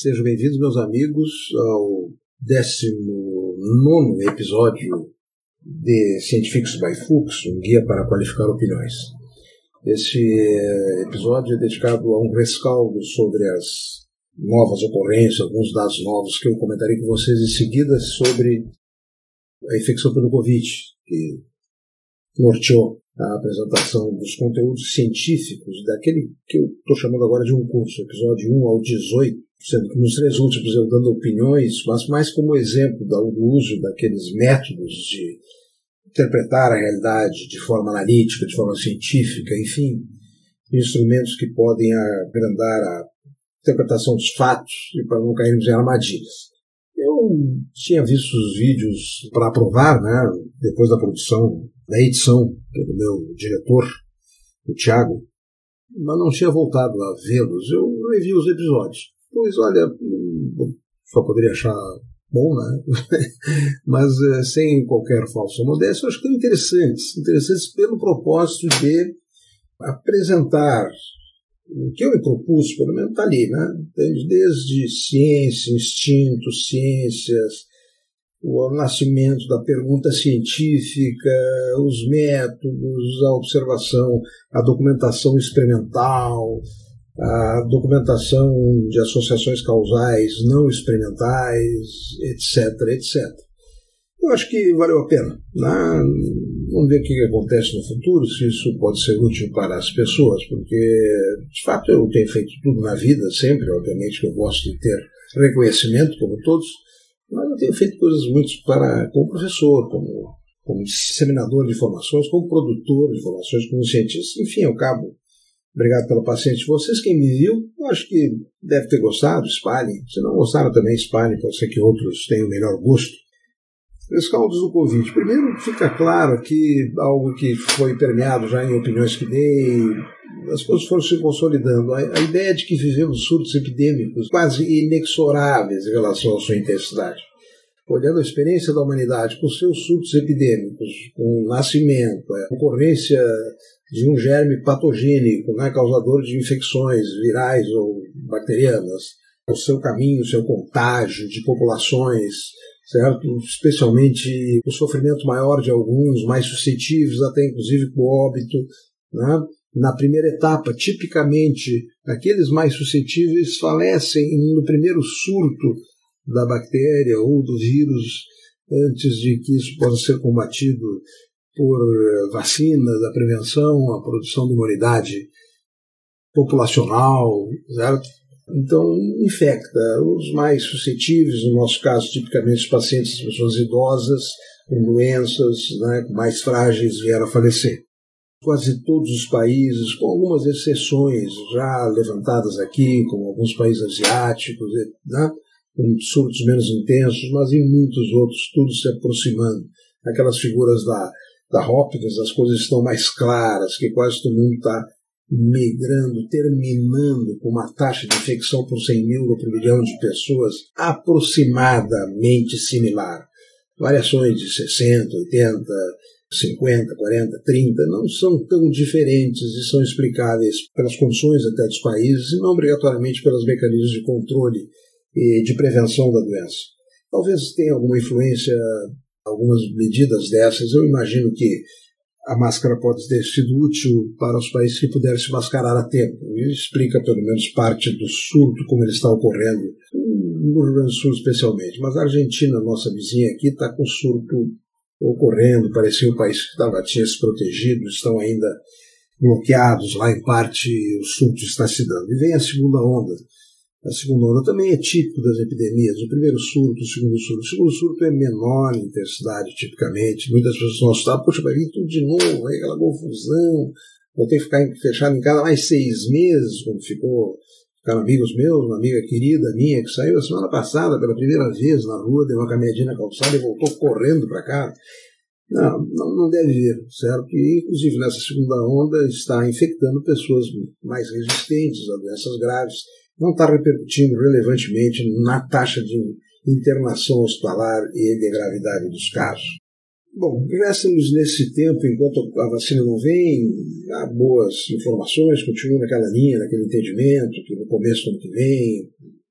Sejam bem-vindos, meus amigos, ao 19 episódio de Scientifics by Fuchs, um guia para qualificar opiniões. Este episódio é dedicado a um rescaldo sobre as novas ocorrências, alguns dados novos que eu comentarei com vocês em seguida sobre a infecção pelo Covid, que norteou a apresentação dos conteúdos científicos daquele que eu estou chamando agora de um curso, episódio 1 ao 18, sendo que nos três últimos eu dando opiniões, mas mais como exemplo do uso daqueles métodos de interpretar a realidade de forma analítica, de forma científica, enfim, instrumentos que podem agrandar a interpretação dos fatos e para não cairmos em armadilhas. Eu tinha visto os vídeos para aprovar, né, depois da produção, da edição pelo meu diretor, o Tiago, mas não tinha voltado a vê-los. Eu revi os episódios. Pois, olha, só poderia achar bom, né? mas é, sem qualquer falsa modéstia, eu acho que interessantes. Interessantes pelo propósito de apresentar o que eu me propus, pelo menos está ali, né? Desde ciência, instinto, ciências, o nascimento da pergunta científica, os métodos, a observação, a documentação experimental, a documentação de associações causais não experimentais, etc, etc. Eu acho que valeu a pena. Né? Vamos ver o que acontece no futuro, se isso pode ser útil para as pessoas, porque, de fato, eu tenho feito tudo na vida, sempre, obviamente, que eu gosto de ter reconhecimento, como todos, mas eu tenho feito coisas muito para, como professor, como, como disseminador de informações, como produtor de informações, como cientista, enfim, ao cabo Obrigado pela paciência de vocês. Quem me viu, eu acho que deve ter gostado, espalhem. Se não gostaram também, espalhem, pode ser que outros tenham melhor gosto. Rescaldos do Covid. Primeiro, fica claro que algo que foi permeado já em opiniões que dei, as coisas foram se consolidando. A, a ideia de que vivemos surtos epidêmicos quase inexoráveis em relação à sua intensidade. Olhando a experiência da humanidade com seus surtos epidêmicos, com o nascimento, a ocorrência de um germe patogênico, né, causador de infecções virais ou bacterianas, o seu caminho, o seu contágio de populações, certo? Especialmente o sofrimento maior de alguns, mais suscetíveis, até inclusive com óbito, né? Na primeira etapa, tipicamente, aqueles mais suscetíveis falecem no primeiro surto da bactéria ou do vírus antes de que isso possa ser combatido por eh, vacinas, a prevenção, a produção de imunidade populacional, certo? Então, infecta os mais suscetíveis, no nosso caso, tipicamente os pacientes, as pessoas idosas, com doenças né, mais frágeis, vieram a falecer. Quase todos os países, com algumas exceções já levantadas aqui, como alguns países asiáticos, né, com surtos menos intensos, mas em muitos outros, tudo se aproximando. Aquelas figuras da da Hopkins, as coisas estão mais claras, que quase todo mundo está migrando, terminando com uma taxa de infecção por 100 mil por milhão de pessoas aproximadamente similar. Variações de 60, 80, 50, 40, 30 não são tão diferentes e são explicáveis pelas condições até dos países e não obrigatoriamente pelos mecanismos de controle e de prevenção da doença. Talvez tenha alguma influência algumas medidas dessas, eu imagino que a máscara pode ter sido útil para os países que puderam se mascarar a tempo. Isso explica pelo menos parte do surto, como ele está ocorrendo, no Rio Grande do Sul especialmente. Mas a Argentina, nossa vizinha aqui, está com surto ocorrendo, parecia um país que estava, tinha se protegido, estão ainda bloqueados, lá em parte o surto está se dando. E vem a segunda onda a segunda onda também é típico das epidemias. O primeiro surto, o segundo surto. O segundo surto é menor em intensidade, tipicamente. Muitas pessoas estão assustadas. Poxa, vai vir tudo de novo, aí aquela confusão. Vou ter que ficar fechado em casa mais seis meses, como ficou. Ficaram amigos meus, uma amiga querida minha, que saiu a semana passada pela primeira vez na rua, deu uma caminhadinha na calçada e voltou correndo para cá. Não, não, não deve vir, certo? E, inclusive, nessa segunda onda está infectando pessoas mais resistentes a doenças graves não está repercutindo relevantemente na taxa de internação hospitalar e de gravidade dos casos. Bom, já nesse tempo, enquanto a vacina não vem, há boas informações, continua naquela linha, naquele entendimento, que no começo do ano que vem,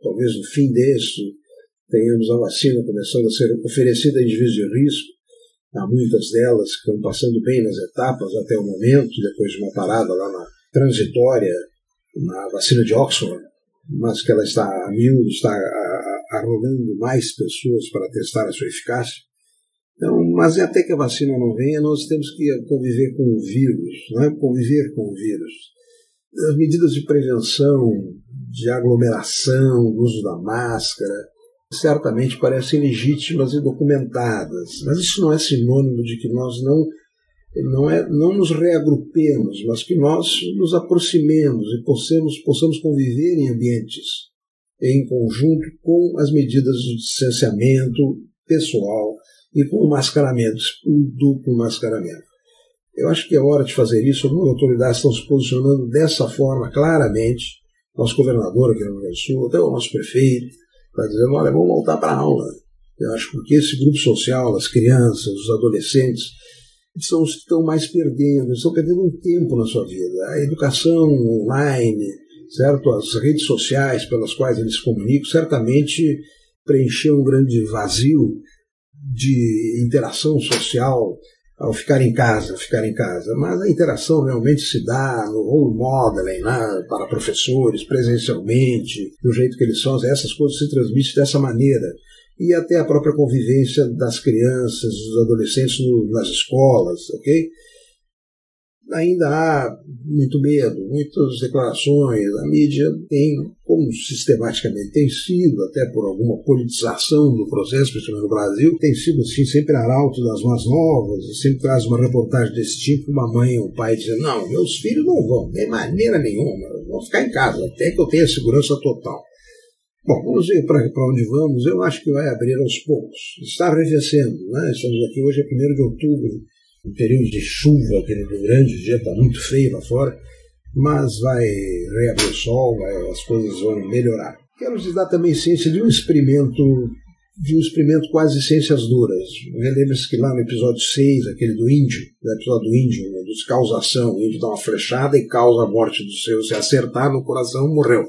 talvez no fim deste, tenhamos a vacina começando a ser oferecida em indivíduos de risco. Há muitas delas que estão passando bem nas etapas até o momento, depois de uma parada lá na transitória, na vacina de Oxford, mas que ela está a mil, está arrolando mais pessoas para testar a sua eficácia. Então, mas até que a vacina não venha, nós temos que conviver com o vírus, não é? conviver com o vírus. As medidas de prevenção, de aglomeração, uso da máscara, certamente parecem legítimas e documentadas, mas isso não é sinônimo de que nós não não é não nos reagrupemos, mas que nós nos aproximemos e possamos possamos conviver em ambientes em conjunto com as medidas de distanciamento pessoal e com o mascaramento, um duplo mascaramento. Eu acho que é hora de fazer isso. Algumas autoridades estão se posicionando dessa forma claramente. Nosso governador aqui no Rio do Sul, até o nosso prefeito, está dizendo: olha, vamos voltar para a aula. Eu acho que esse grupo social, as crianças, os adolescentes, são os que estão mais perdendo, estão perdendo um tempo na sua vida. A educação online, certo? As redes sociais pelas quais eles se comunicam certamente preencheu um grande vazio de interação social ao ficar em casa, ficar em casa. Mas a interação realmente se dá no role modeling, né, para professores, presencialmente, do jeito que eles são, essas coisas se transmitem dessa maneira. E até a própria convivência das crianças, dos adolescentes no, nas escolas, ok? ainda há muito medo, muitas declarações. A mídia tem, como sistematicamente tem sido, até por alguma politização do processo, principalmente no Brasil, tem sido assim, sempre arauto das más novas, e sempre traz uma reportagem desse tipo, uma mãe ou um pai dizendo, não, meus filhos não vão, de maneira nenhuma, vão ficar em casa, até que eu tenha segurança total. Bom, vamos ver para onde vamos. Eu acho que vai abrir aos poucos. Está arrefecendo, né? Estamos aqui hoje, é 1 de outubro um período de chuva no Rio Grande, o dia está muito feio lá fora, mas vai reabrir o sol, vai, as coisas vão melhorar. Quero lhes dar também ciência de um experimento, de um experimento quase ciências duras. Lembre-se que lá no episódio 6, aquele do índio, no episódio do índio, né, dos causação, o índio dá uma flechada e causa a morte do seu, se acertar no coração, morreu.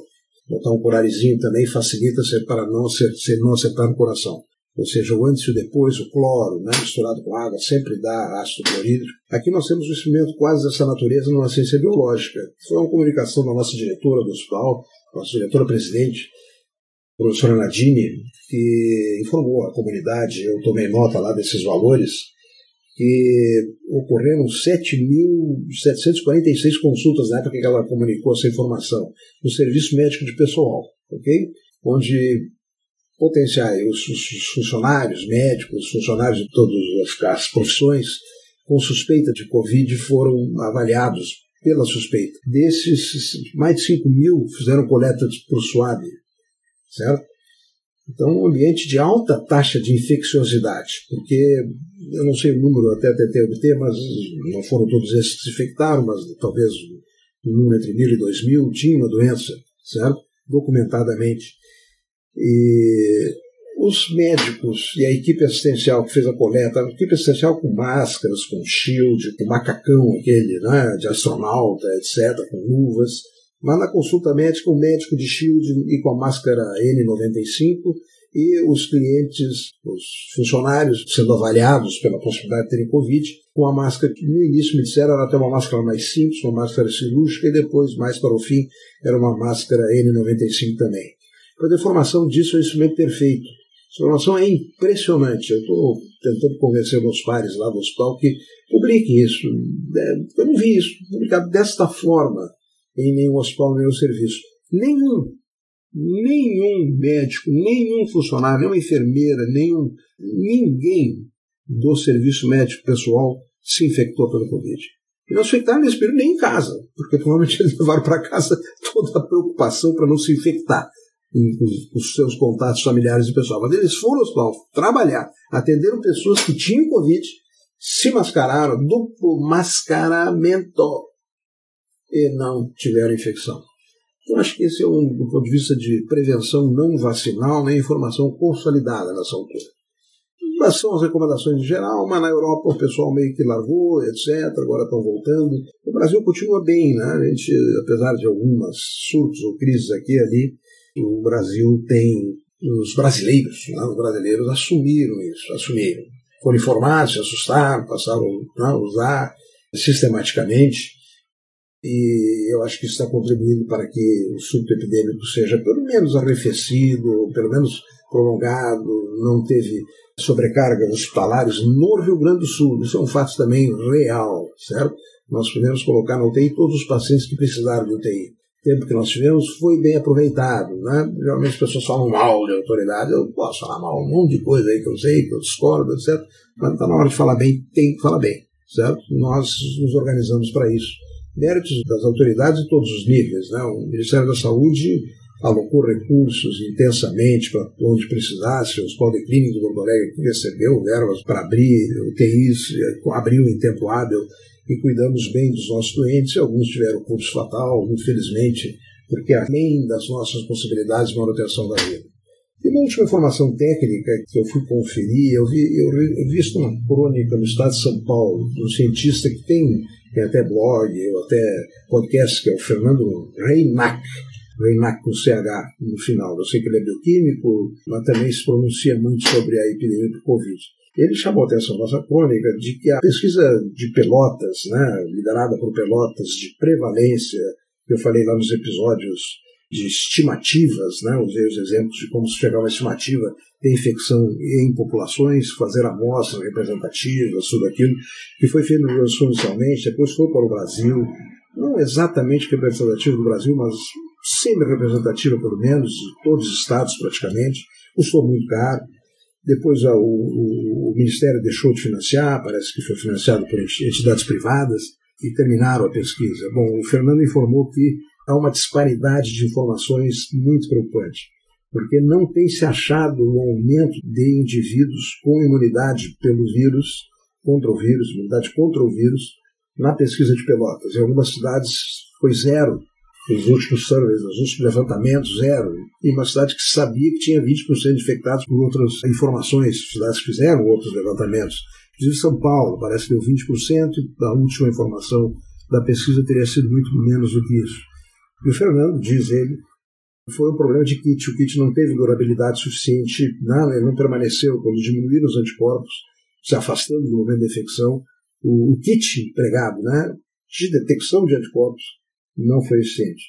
Botar um corarizinho também facilita para não, acertar, não acertar no coração ou seja, o antes e o depois, o cloro, né, misturado com água, sempre dá ácido clorídrico. Aqui nós temos um experimento quase dessa natureza numa ciência biológica. Foi uma comunicação da nossa diretora do hospital, nossa diretora-presidente, professora Nadine, que informou a comunidade, eu tomei nota lá desses valores, que ocorreram 7.746 consultas na época que ela comunicou essa informação, no serviço médico de pessoal, ok? Onde potenciais, os, os funcionários, médicos, funcionários de todas as profissões com suspeita de Covid foram avaliados pela suspeita. Desses, mais de 5 mil fizeram coleta por suave, certo? Então, um ambiente de alta taxa de infecciosidade, porque eu não sei o número, até tentei obter, mas não foram todos esses que se infectaram, mas talvez um número entre mil e dois mil tinham a doença, certo? Documentadamente. E os médicos e a equipe assistencial que fez a coleta, a equipe assistencial com máscaras, com shield, com macacão aquele, né, de astronauta, etc., com luvas, mas na consulta médica, o médico de shield e com a máscara N95 e os clientes, os funcionários sendo avaliados pela possibilidade de terem Covid, com a máscara que no início me disseram era até uma máscara mais simples, uma máscara cirúrgica, e depois, mais para o fim, era uma máscara N95 também. A informação disso é um instrumento perfeito. A informação é impressionante. Eu estou tentando convencer meus pares lá do hospital que publiquem isso. É, eu não vi isso publicado desta forma em nenhum hospital, nenhum serviço. Nenhum, nenhum médico, nenhum funcionário, nenhuma enfermeira, nenhum, ninguém do serviço médico pessoal se infectou pelo Covid. E não se infectaram nesse período nem em casa, porque provavelmente eles levaram para casa toda a preocupação para não se infectar com os seus contatos familiares e pessoal. Mas eles foram ao hospital trabalhar, atenderam pessoas que tinham Covid, se mascararam, duplo mascaramento, e não tiveram infecção. Eu acho que esse é um, do ponto de vista de prevenção não vacinal, né, informação consolidada nessa altura. Mas são as recomendações em geral, mas na Europa o pessoal meio que largou, etc. Agora estão voltando. O Brasil continua bem, né? A gente, apesar de algumas surtos ou crises aqui e ali, o Brasil tem, os brasileiros, né, os brasileiros assumiram isso, assumiram. Foram informados, se assustaram, passaram a usar sistematicamente. E eu acho que está contribuindo para que o surto epidêmico seja pelo menos arrefecido, pelo menos prolongado, não teve sobrecarga hospitalares no Rio Grande do Sul. Isso é um fato também real, certo? Nós pudemos colocar na UTI todos os pacientes que precisaram de UTI. O tempo que nós tivemos foi bem aproveitado, né? Geralmente as pessoas falam mal de autoridade, eu posso falar mal um monte de coisa aí que eu sei, que eu discordo, etc. Mas está na hora de falar bem, tem que falar bem, certo? Nós nos organizamos para isso. Méritos das autoridades em todos os níveis, né? O Ministério da Saúde alocou recursos intensamente para onde precisasse. Os policlínicos do Porto Alegre recebeu verbas para abrir UTIs, abriu em tempo hábil e cuidamos bem dos nossos doentes. Alguns tiveram curso fatal, infelizmente, porque além das nossas possibilidades de manutenção da vida. E uma última informação técnica que eu fui conferir, eu vi, eu, eu vi isso numa crônica no estado de São Paulo, de um cientista que tem, tem até blog, ou até podcast, que é o Fernando Reinach, Reinach com CH no final. Eu sei que ele é bioquímico, mas também se pronuncia muito sobre a epidemia do Covid. Ele chamou a atenção nossa crônica de que a pesquisa de Pelotas, né, liderada por Pelotas, de prevalência, que eu falei lá nos episódios de estimativas, né, usei os exemplos de como se chegar a uma estimativa de infecção em populações, fazer amostras representativas, tudo aquilo, que foi feito no do Sul inicialmente, depois foi para o Brasil, não exatamente representativo do Brasil, mas semi-representativa, pelo menos, de todos os estados praticamente, custou muito caro. Depois o, o, o, Ministério deixou de financiar, parece que foi financiado por entidades privadas, e terminaram a pesquisa. Bom, o Fernando informou que há uma disparidade de informações muito preocupante, porque não tem se achado um aumento de indivíduos com imunidade pelo vírus, contra o vírus, imunidade contra o vírus, na pesquisa de Pelotas. Em algumas cidades foi zero os últimos surveys, os últimos levantamentos, zero. E uma cidade que sabia que tinha 20% infectados por outras informações, cidades que fizeram outros levantamentos. Inclusive São Paulo, parece que deu 20%, a última informação da pesquisa teria sido muito menos do que isso. E o Fernando, diz ele, foi um problema de kit. O kit não teve durabilidade suficiente, ele não permaneceu quando diminuíram os anticorpos, se afastando do momento da infecção. O, o kit empregado né, de detecção de anticorpos não foi eficiente.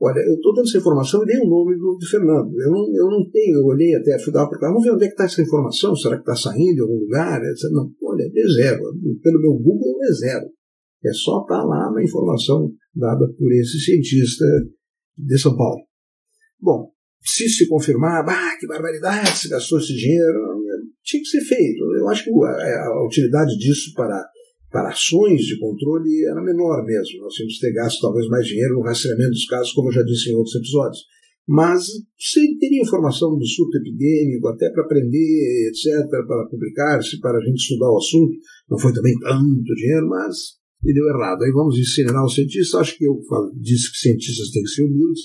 Olha, eu estou dando essa informação e dei o nome do, do Fernando. Eu não, eu não tenho, eu olhei até, fui dar para vamos ver onde é que está essa informação, será que está saindo de algum lugar? Não, olha, é zero. Pelo meu Google é zero. É só estar tá lá na informação dada por esse cientista de São Paulo. Bom, se se confirmar, ah, que barbaridade, se gastou esse dinheiro, tinha que ser feito. Eu acho que a, a utilidade disso para para ações de controle era menor mesmo. Nós tínhamos que ter gasto talvez mais dinheiro no rastreamento dos casos, como eu já disse em outros episódios. Mas você teria informação do surto epidêmico, até para aprender, etc., para publicar-se, para a gente estudar o assunto. Não foi também tanto dinheiro, mas e deu errado. Aí vamos incinerar o cientista. Acho que eu disse que cientistas têm que ser humildes.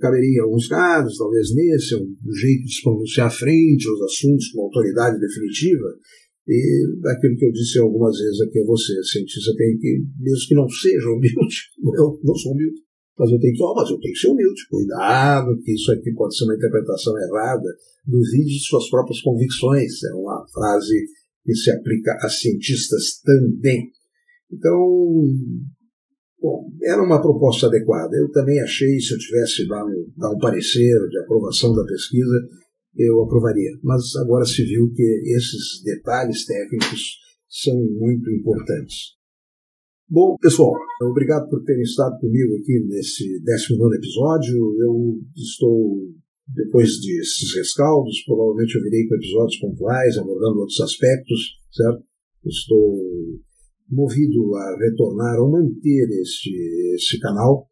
Caberia em alguns casos, talvez nesse, um jeito de se pronunciar frente aos assuntos com autoridade definitiva. E aquilo que eu disse algumas vezes aqui a você, cientista tem que, mesmo que não seja humilde, eu não sou humilde, mas eu tenho que, oh, mas eu tenho que ser humilde, cuidado, que isso aqui pode ser uma interpretação errada, duvide de suas próprias convicções, é uma frase que se aplica a cientistas também. Então, bom, era uma proposta adequada. Eu também achei, se eu tivesse um, dar um parecer de aprovação da pesquisa, eu aprovaria. Mas agora se viu que esses detalhes técnicos são muito importantes. Bom, pessoal, obrigado por terem estado comigo aqui nesse 19 episódio. Eu estou, depois desses rescaldos, provavelmente eu virei com episódios pontuais, abordando outros aspectos, certo? Estou movido a retornar ou manter este, este canal.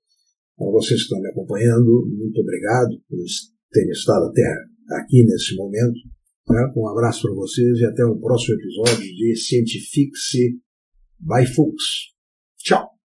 Para vocês que estão me acompanhando, muito obrigado por terem estado até aqui nesse momento. Né? Um abraço para vocês e até o próximo episódio de Cientifique-se by Fuchs. Tchau!